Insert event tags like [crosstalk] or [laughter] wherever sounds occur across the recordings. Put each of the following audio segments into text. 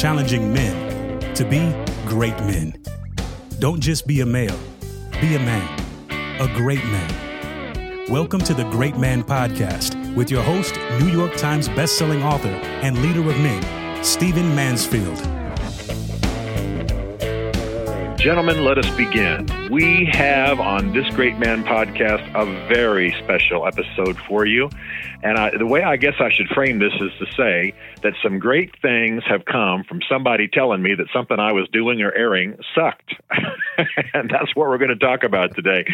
challenging men to be great men. Don't just be a male, be a man, a great man. Welcome to the Great Man Podcast with your host, New York Times bestselling author and leader of men, Stephen Mansfield. Gentlemen, let us begin. We have on this Great Man podcast a very special episode for you. And I, the way I guess I should frame this is to say that some great things have come from somebody telling me that something I was doing or airing sucked. [laughs] and that's what we're going to talk about today.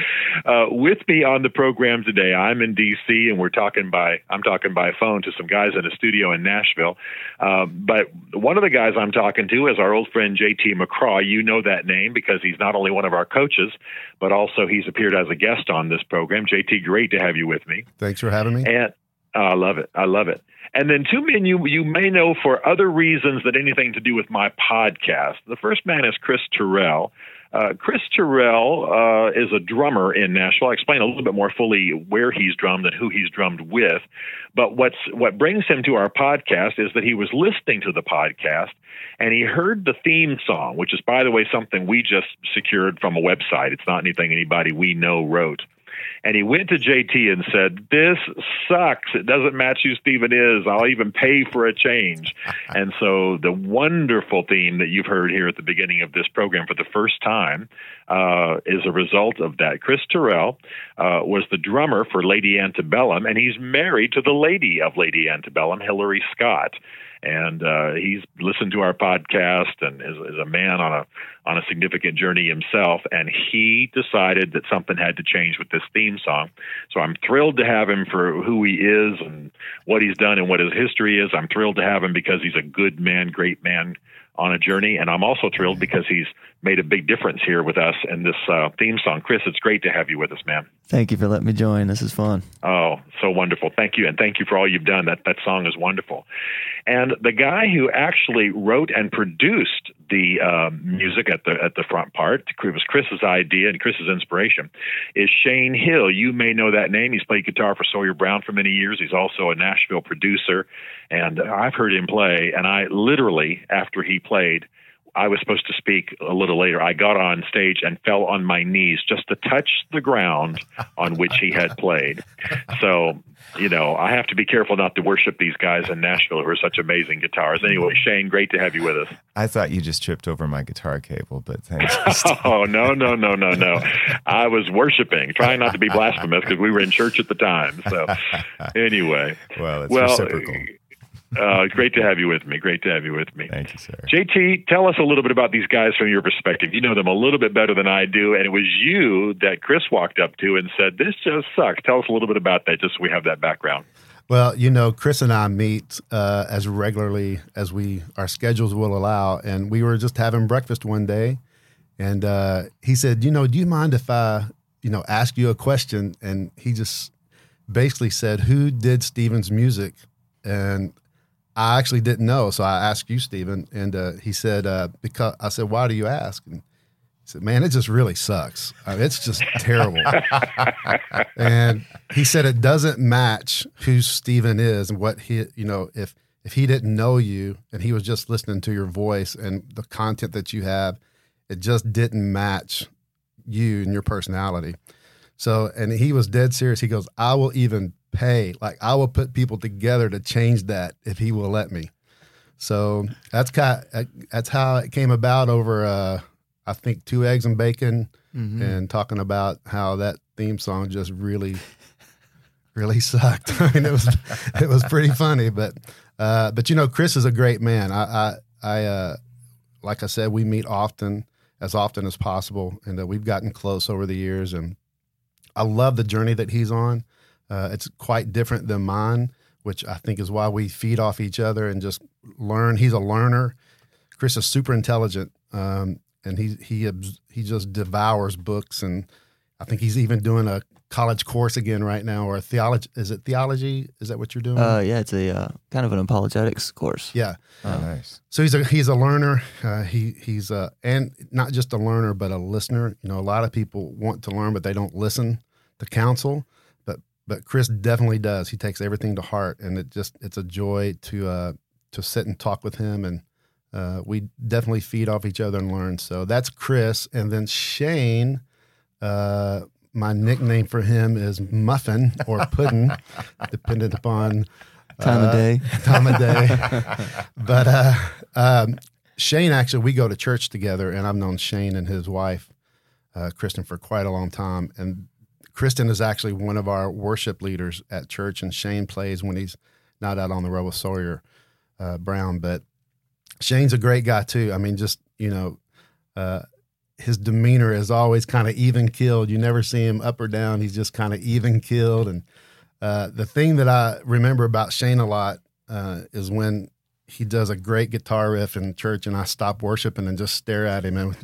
Uh, with me on the program today, I'm in D.C. and we're talking by I'm talking by phone to some guys in a studio in Nashville. Uh, but one of the guys I'm talking to is our old friend J.T. McCraw. You know that name because he's not only one of our coaches, but also he's appeared as a guest on this program. J.T., great to have you with me. Thanks for having me. And Oh, I love it. I love it. And then two men you you may know for other reasons than anything to do with my podcast. The first man is Chris Tyrrell. Uh, Chris Tyrrell uh, is a drummer in Nashville. I'll explain a little bit more fully where he's drummed and who he's drummed with. But what's what brings him to our podcast is that he was listening to the podcast and he heard the theme song, which is, by the way, something we just secured from a website. It's not anything anybody we know wrote and he went to JT and said, "This sucks. It doesn't match who Stephen is. I'll even pay for a change." [laughs] and so the wonderful theme that you've heard here at the beginning of this program for the first time uh, is a result of that. Chris Tyrrell uh, was the drummer for Lady Antebellum, and he's married to the lady of Lady Antebellum, Hillary Scott and uh, he's listened to our podcast and is, is, a man on a on a significant journey himself. And he decided that something had to change with this theme song. So I'm thrilled to have him for who he is and what he's done and what his history is. I'm thrilled to have him because he's a good man, great man on a journey. And I'm also thrilled because he's made a big difference here with us in this uh, theme song. Chris, it's great to have you with us, man. Thank you for letting me join. This is fun. Oh, so wonderful. Thank you. And thank you for all you've done. That, that song is wonderful. And the guy who actually wrote and produced the uh, music at the at the front part, it was Chris's idea and Chris's inspiration, is Shayne Hill. You may know that name. He's played guitar for Sawyer Brown for many years. He's also a Nashville producer, and I've heard him play. And I literally, after he played, I was supposed to speak a little later. I got on stage and fell on my knees just to touch the ground on which he had played. So, you know, I have to be careful not to worship these guys in Nashville who are such amazing guitars. Anyway, Shayne, great to have you with us. I thought you just tripped over my guitar cable, but thanks. [laughs] oh, no, no, no, no, no. I was worshiping, trying not to be blasphemous because we were in church at the time. So, [laughs] anyway. Well, it's well, reciprocal. Uh, great to have you with me. Great to have you with me. Thank you, sir. JT, tell us a little bit about these guys from your perspective. You know them a little bit better than I do, and it was you that Chris walked up to and said, "This just sucks." Tell us a little bit about that, just so we have that background. Well, you know, Chris and I meet uh, as regularly as we our schedules will allow, and we were just having breakfast one day, and uh, he said, "You know, do you mind if I, you know, ask you a question?" And he just basically said, "Who did Stephen's music?" And I actually didn't know, so I asked you, Stephen, and uh, he said, uh, "Because I said, why do you ask?" And he said, "Man, it just really sucks. I mean, it's just [laughs] terrible." and he said it doesn't match who Stephen is and what he, you know, if if he didn't know you and he was just listening to your voice and the content that you have, it just didn't match you and your personality. So, and he was dead serious. He goes, "I will even pay. Like I will put people together to change that if he will let me. So that's kind of, that's how it came about over uh, I think two eggs and bacon mm-hmm. and talking about how that theme song just really really sucked. [laughs] I mean it was it was pretty funny, but uh, but you know Chris is a great man. I I, I uh, like I said we meet often as often as possible and uh, we've gotten close over the years and I love the journey that he's on. Uh, it's quite different than mine, which I think is why we feed off each other and just learn. He's a learner. Chris is super intelligent, um, and he he he just devours books. And I think he's even doing a college course again right now, or a theology. Is it theology? Is that what you're doing? Uh, yeah, it's a uh, kind of an apologetics course. Yeah, oh, nice. So he's a he's a learner. Uh, he he's a and not just a learner, but a listener. You know, a lot of people want to learn, but they don't listen to counsel but Chris definitely does. He takes everything to heart, and it just it's a joy to uh, to sit and talk with him and uh, we definitely feed off each other and learn. So that's Chris, and then Shayne. Uh, my nickname for him is Muffin or Puddin, [laughs] dependent upon Time of uh, day. [laughs] time of day. but uh, um, Shayne, actually, we go to church together, and I've known Shayne and his wife, uh, Kristen, for quite a long time. And Kristen is actually one of our worship leaders at church, and Shayne plays when he's not out on the road with Sawyer uh, Brown. But Shayne's a great guy too. I mean, just you know, uh, his demeanor is always kind of even killed. You never see him up or down. He's just kind of even killed. And uh, the thing that I remember about Shayne a lot uh, is when he does a great guitar riff in church, and I stop worshiping and just stare at him and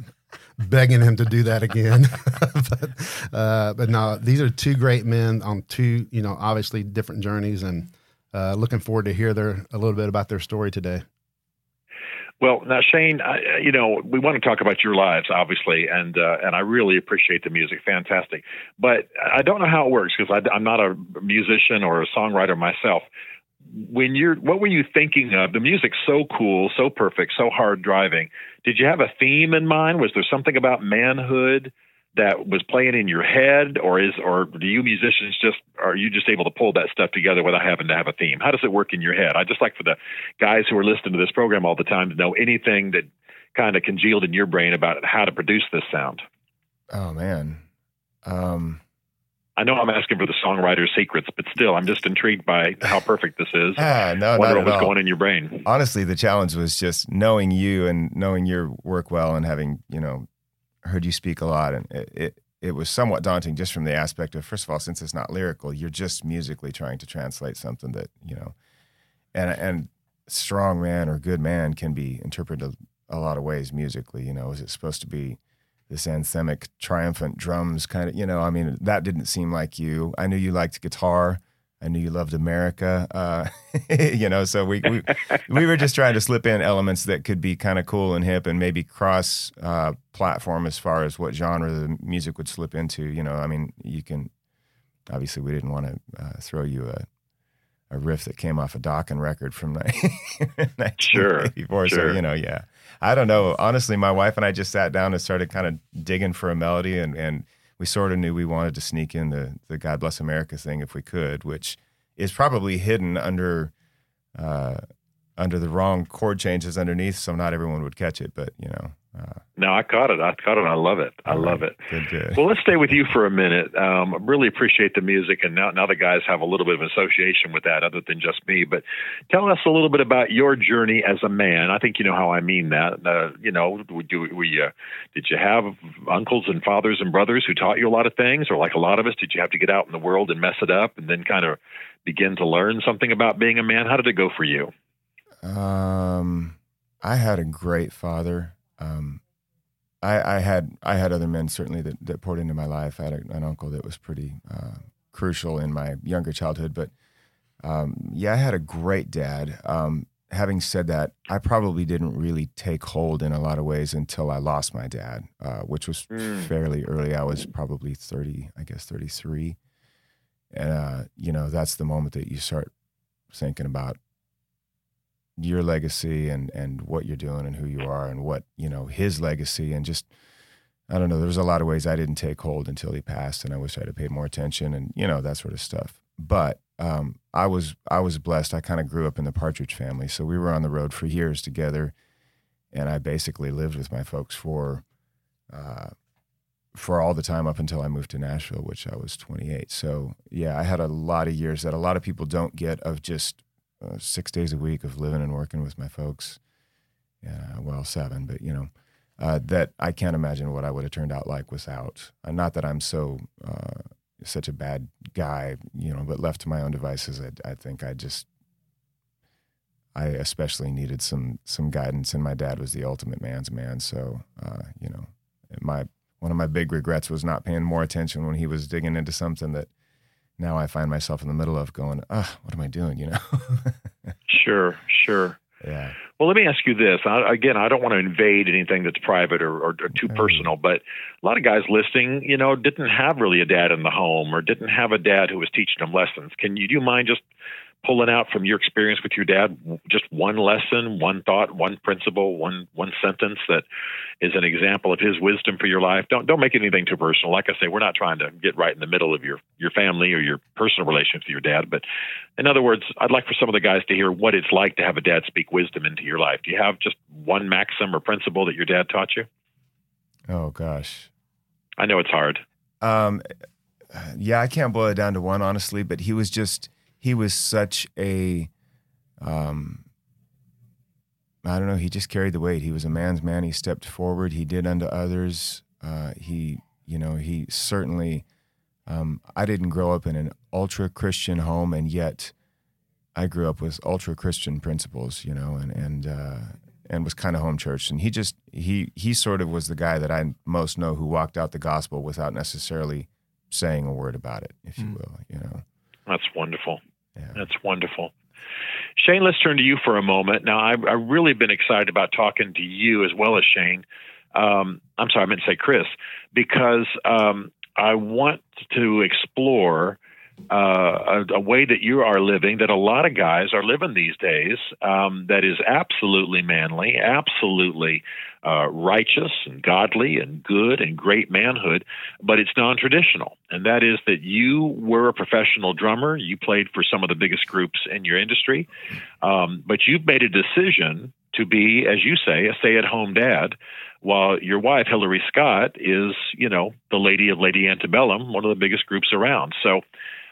begging him to do that again. [laughs] but, uh, but no, these are two great men on two, you know, obviously different journeys, and uh, looking forward to hear their a little bit about their story today. Well, now Shayne, I, you know, we want to talk about your lives, obviously, and uh, and I really appreciate the music, fantastic. But I don't know how it works because I'm not a musician or a songwriter myself. When you're, what were you thinking of? The music's so cool, so perfect, so hard driving. Did you have a theme in mind? Was there something about manhood that was playing in your head, or is, or do you musicians just are you just able to pull that stuff together without having to have a theme? How does it work in your head? I just like for the guys who are listening to this program all the time to know anything that kind of congealed in your brain about how to produce this sound. Oh man. Um, I know I'm asking for the songwriter's secrets, but still, I'm just intrigued by how [laughs] perfect this is. ah, no, Wonder what at was all. going in your brain. Honestly, the challenge was just knowing you and knowing your work well, and having you know heard you speak a lot, and it, it it was somewhat daunting just from the aspect of first of all, since it's not lyrical, you're just musically trying to translate something that you know, and and strong man or good man can be interpreted a, a lot of ways musically. You know, is it supposed to be this anthemic, triumphant drums kind of? You know, I mean, that didn't seem like you. I knew you liked guitar. I knew you loved America. Uh, [laughs] you know, so we, we we were just trying to slip in elements that could be kind of cool and hip, and maybe cross uh, platform as far as what genre the music would slip into. You know, I mean, you can obviously we didn't want to uh, throw you a a riff that came off a Dokken record from [laughs] Sure, 1984. So sure. you know, yeah, I don't know. Honestly, my wife and I just sat down and started kind of digging for a melody, and and we sort of knew we wanted to sneak in the the God Bless America thing if we could, which is probably hidden under uh, under the wrong chord changes underneath, so not everyone would catch it. But you know, uh, No, I caught it. I caught it. I love it. I love it. good. Well, let's stay with you for a minute. Um, I really appreciate the music, and now now the guys have a little bit of association with that, other than just me. But tell us a little bit about your journey as a man. I think you know how I mean that. Uh, you know, do we? Uh, did you have uncles and fathers and brothers who taught you a lot of things, or like a lot of us, did you have to get out in the world and mess it up, and then kind of begin to learn something about being a man? How did it go for you? Um, I had a great father. Um, I, I had I had other men certainly that, that poured into my life. I had a, an uncle that was pretty uh, crucial in my younger childhood, but um, yeah, I had a great dad. Um, having said that, I probably didn't really take hold in a lot of ways until I lost my dad, uh, which was Mm. fairly early. I was probably thirty, I guess thirty three, and uh, you know that's the moment that you start thinking about your legacy and and what you're doing and who you are and what you know his legacy and just I don't know. There was a lot of ways I didn't take hold until he passed, and I wish I'd have paid more attention and you know that sort of stuff. But um, I was I was blessed. I kind of grew up in the Partridge family, so we were on the road for years together, and I basically lived with my folks for uh, for all the time up until I moved to Nashville, which I was 28. So yeah, I had a lot of years that a lot of people don't get of just uh, six days a week of living and working with my folks. Yeah, well, seven, but you know, uh, that I can't imagine what I would have turned out like without. Uh, not that I'm so uh, such a bad guy, you know, but left to my own devices, I, I think I just, I especially needed some some guidance, and my dad was the ultimate man's man. So, uh, you know, my one of my big regrets was not paying more attention when he was digging into something that now I find myself in the middle of going, ah, what am I doing? You know? [laughs] Sure, sure. yeah. Well, let me ask you this. I, again, I don't want to invade anything that's private or, or, or too Okay. personal, but a lot of guys listening, you know, didn't have really a dad in the home or didn't have a dad who was teaching them lessons. Can you do you mind just pulling out from your experience with your dad just one lesson, one thought, one principle, one one sentence that is an example of his wisdom for your life? Don't don't make anything too personal. Like I say, we're not trying to get right in the middle of your your family or your personal relationship with your dad, but in other words, I'd like for some of the guys to hear what it's like to have a dad speak wisdom into your life. Do you have just one maxim or principle that your dad taught you? Oh gosh. I know it's hard. Um, yeah, I can't boil it down to one honestly, but he was just he was such a um I don't know, he just carried the weight. He was a man's man. He stepped forward. He did unto others. Uh, he, you know, he certainly. Um, I didn't grow up in an ultra Christian home, and yet I grew up with ultra Christian principles, you know, and and uh, and was kind of home church. And he just he he sort of was the guy that I most know who walked out the gospel without necessarily saying a word about it, if you Hmm. will, you know. That's wonderful. That's wonderful. Shayne, let's turn to you for a moment. Now, I've, I've really been excited about talking to you as well as Shayne. Um, I'm sorry, I meant to say Chris, because um, I want to explore uh, a, a way that you are living, that a lot of guys are living these days, um, that is absolutely manly, absolutely uh, righteous and godly and good and great manhood, but it's non traditional. And that is that you were a professional drummer, you played for some of the biggest groups in your industry, um, but you've made a decision to be, as you say, a stay at home dad. While your wife Hillary Scott is, you know, the lady of Lady Antebellum, one of the biggest groups around. So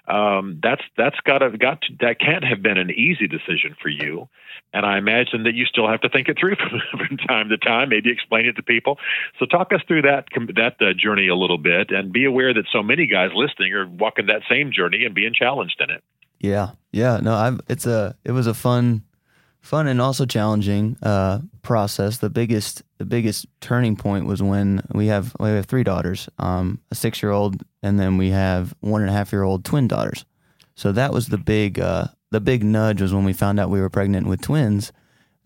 um, that's that's got to got to, that can't have been an easy decision for you, and I imagine that you still have to think it through [laughs] from, from time to time. Maybe explain it to people. So talk us through that that uh, journey a little bit, and be aware that so many guys listening are walking that same journey and being challenged in it. Yeah, yeah. No, I've it's a it was a fun, fun and also challenging uh, process. The biggest the biggest turning point was when we have we have three daughters, um, a six year old, and then we have one and a half year old twin daughters. So that was the big uh, the big nudge was when we found out we were pregnant with twins.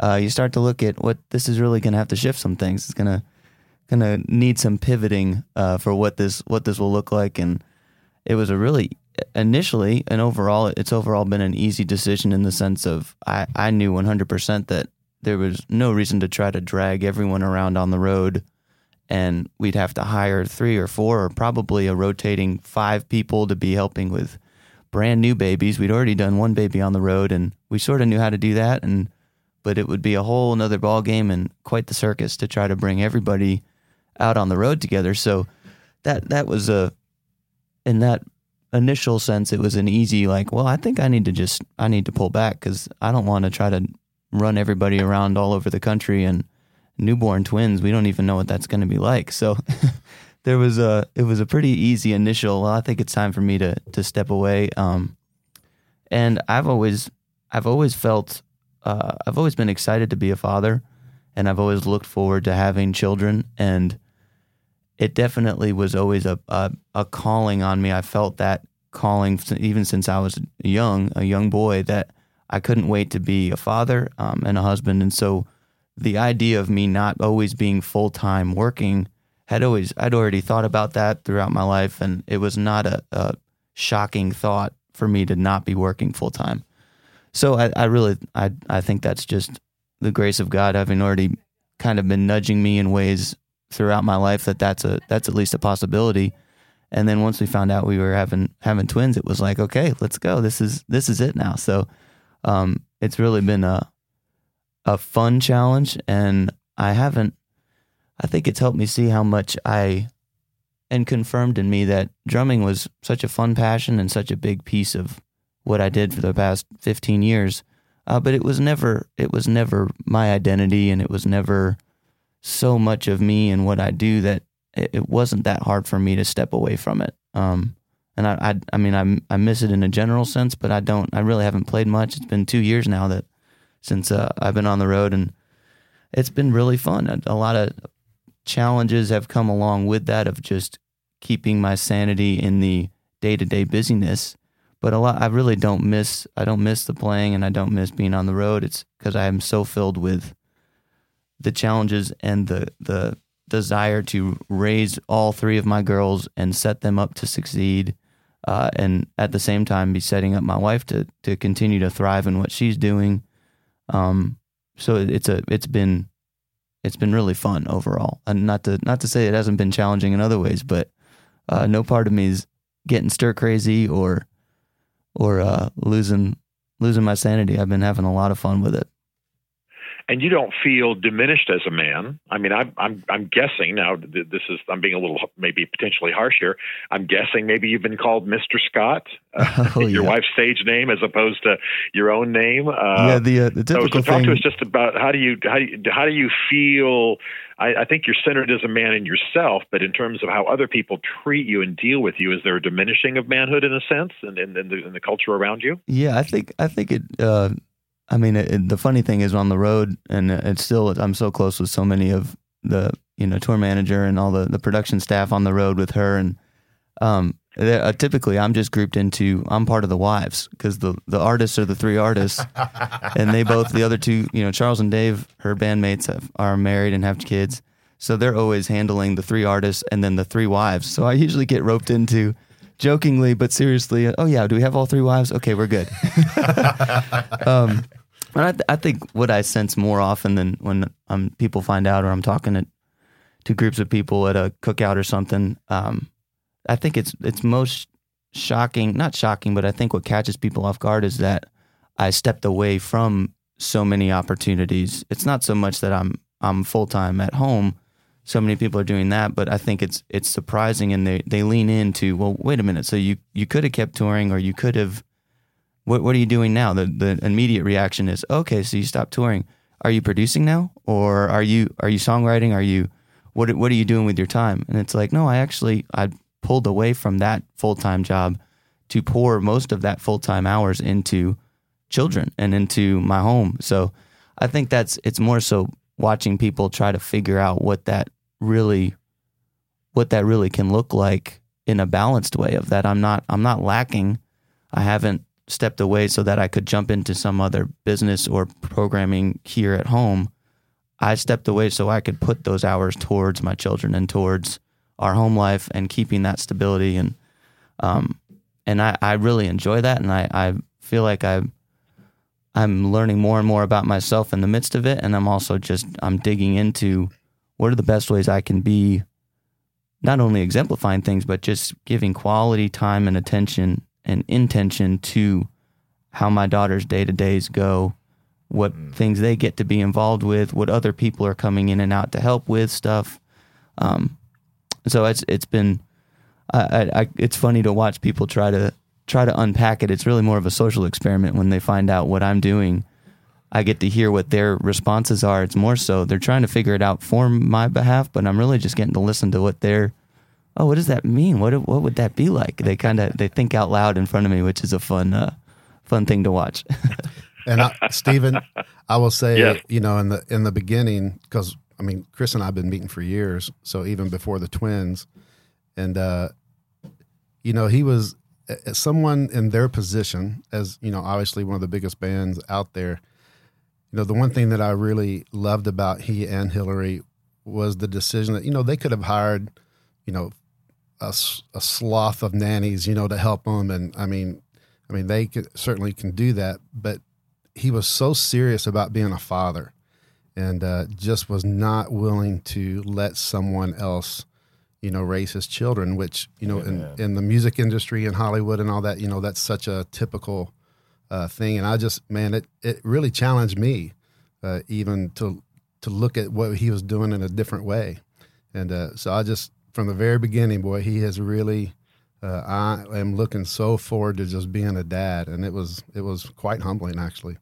Uh, you start to look at what this is really going to have to shift some things. It's gonna gonna need some pivoting uh, for what this what this will look like and it was a really initially and overall it's overall been an easy decision in the sense of I, I knew 100% that there was no reason to try to drag everyone around on the road. And we'd have to hire three or four or probably a rotating five people to be helping with brand new babies. We'd already done one baby on the road and we sort of knew how to do that and but it would be a whole another ball game and quite the circus to try to bring everybody out on the road together. So that that was a in that initial sense it was an easy like well i think i need to just i need to pull back because i don't want to try to run everybody around all over the country and newborn twins we don't even know what that's going to be like so [laughs] there was a it was a pretty easy initial well i think it's time for me to to step away um and i've always i've always felt uh, i've always been excited to be a father and i've always looked forward to having children and it definitely was always a, a a calling on me. I felt that calling even since I was young, a young boy, that I couldn't wait to be a father um, and a husband. And so, the idea of me not always being full time working had always I'd already thought about that throughout my life, and it was not a, a shocking thought for me to not be working full time. So I, I really I I think that's just the grace of God having already kind of been nudging me in ways throughout my life that that's a that's at least a possibility. And then once we found out we were having having twins, it was like, okay, let's go. This is this is it now. So um, it's really been a a fun challenge, and I haven't. I think it's helped me see how much I and confirmed in me that drumming was such a fun passion and such a big piece of what I did for the past 15 years. Uh, but it was never it was never my identity, and it was never so much of me and what I do that it, it wasn't that hard for me to step away from it. Um, and I, I, I mean, I, I miss it in a general sense, but I don't. I really haven't played much. It's been two years now that since uh, I've been on the road, and it's been really fun. A, a lot of challenges have come along with that of just keeping my sanity in the day to day busyness. But a lot, I really don't miss. I don't miss the playing, and I don't miss being on the road. It's because I am so filled with the challenges and the the desire to raise all three of my girls and set them up to succeed uh, and at the same time be setting up my wife to to continue to thrive in what she's doing. Um, so it's a it's been it's been really fun overall, and not to not to say it hasn't been challenging in other ways, but uh, no part of me is getting stir crazy or or uh, losing losing my sanity. I've been having a lot of fun with it and you don't feel diminished as a man. I mean, I'm I'm I'm guessing now. This is I'm being a little maybe potentially harsh here. I'm guessing maybe you've been called Mr. Scott, uh, [laughs] oh, your yeah. wife's stage name as opposed to your own name. Uh, yeah, the uh, the typical so, so talk thing. to us just about how do you how do you, how do you feel? I, I think you're centered as a man in yourself, but in terms of how other people treat you and deal with you, is there a diminishing of manhood in a sense, and in, in, in, the, in the culture around you? Yeah, I think I think it uh, I mean, it, it, the funny thing is on the road, and it's still I'm so close with so many of the you know tour manager and all the the production staff on the road with her, and um, uh, typically I'm just grouped into I'm part of the wives because the the artists are the three artists, [laughs] and they both the other two you know Charles and Dave, her bandmates have, are married and have kids, so they're always handling the three artists and then the three wives. So I usually get roped into jokingly but seriously. Oh yeah, do we have all three wives? Okay, we're good. [laughs] um, I, th- I think what I sense more often than when um, people find out or I'm talking to, to groups of people at a cookout or something, um, I think it's it's most shocking, not shocking, but I think what catches people off guard is that I stepped away from so many opportunities. It's not so much that I'm I'm full time at home, so many people are doing that. But I think it's it's surprising, and they they lean into well, wait a minute. So you you could have kept touring, or you could have. What what are you doing now? The the immediate reaction is okay. So you stopped touring. Are you producing now, or are you are you songwriting? Are you what what are you doing with your time? And it's like no, I actually I pulled away from that full time job to pour most of that full time hours into children and into my home. So I think that's it's more so watching people try to figure out what that really what that really can look like in a balanced way of that I'm not I'm not lacking. I haven't stepped away so that I could jump into some other business or programming here at home. I stepped away so I could put those hours towards my children and towards our home life and keeping that stability and um and I, I really enjoy that and I, I feel like I I'm learning more and more about myself in the midst of it and I'm also just I'm digging into what are the best ways I can be not only exemplifying things, but just giving quality time and attention and intention to how my daughter's day to days go, what mm. things they get to be involved with, what other people are coming in and out to help with stuff. Um, so it's it's been, I, I, it's funny to watch people try to try to unpack it. It's really more of a social experiment when they find out what I'm doing I get to hear what their responses are. It's more so they're trying to figure it out for my behalf, but I'm really just getting to listen to what they're. Oh, what does that mean? What what would that be like? They kind of they think out loud in front of me, which is a fun uh, fun thing to watch. [laughs] and I, Stephen, I will say, yes. you know, in the in the beginning, because I mean, Chris and I've been meeting for years, so even before the twins, and uh, you know, he was someone in their position as you know, obviously one of the biggest bands out there you know, the one thing that I really loved about he and Hillary was the decision that, you know, they could have hired, you know, a, a sloth of nannies, you know, to help them. And I mean, I mean, they could, certainly can do that, but he was so serious about being a father and uh, just was not willing to let someone else, you know, raise his children, which, you know, in, in the music industry in Hollywood and all that, you know, that's such a typical uh, thing, and I just man, it it really challenged me uh, even to to look at what he was doing in a different way, and uh, so I just from the very beginning, boy, he has really. Uh, I am looking so forward to just being a dad, and it was it was quite humbling actually.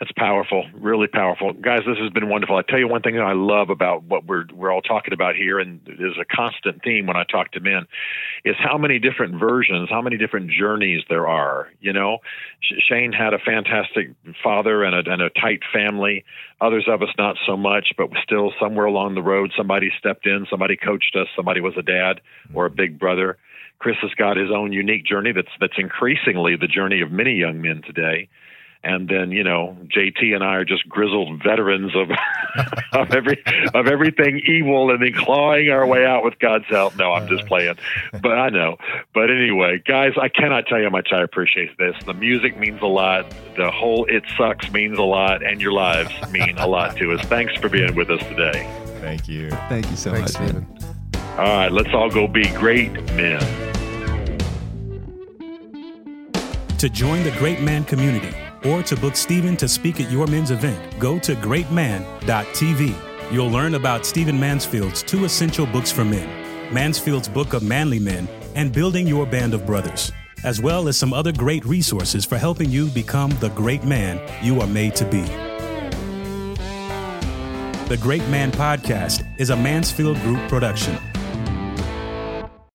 That's powerful, really powerful, guys. This has been wonderful. I tell you one thing that I love about what we're we're all talking about here, and there's a constant theme when I talk to men, is how many different versions, how many different journeys there are. You know, Shayne had a fantastic father and a, and a tight family. Others of us not so much, but still somewhere along the road, somebody stepped in, somebody coached us, somebody was a dad or a big brother. Chris has got his own unique journey that's that's increasingly the journey of many young men today and then you know JT and I are just grizzled veterans of [laughs] of every of everything evil, and then clawing our way out with God's help. No, I'm just playing, but I know. But anyway, guys, I cannot tell you how much I appreciate this. The music means a lot. The whole "It Sucks" means a lot, and your lives mean a lot to us. Thanks for being with us today. Thank you. Thank you so Thanks, much, man. Stephen. All right, let's all go be great men. To join the Great Man community or to book Stephen to speak at your men's event, go to greatman.tv. You'll learn about Stephen Mansfield's two essential books for men Mansfield's Book of Manly Men and Building Your Band of Brothers, as well as some other great resources for helping you become the great man you are made to be. The Great Man Podcast is a Mansfield Group production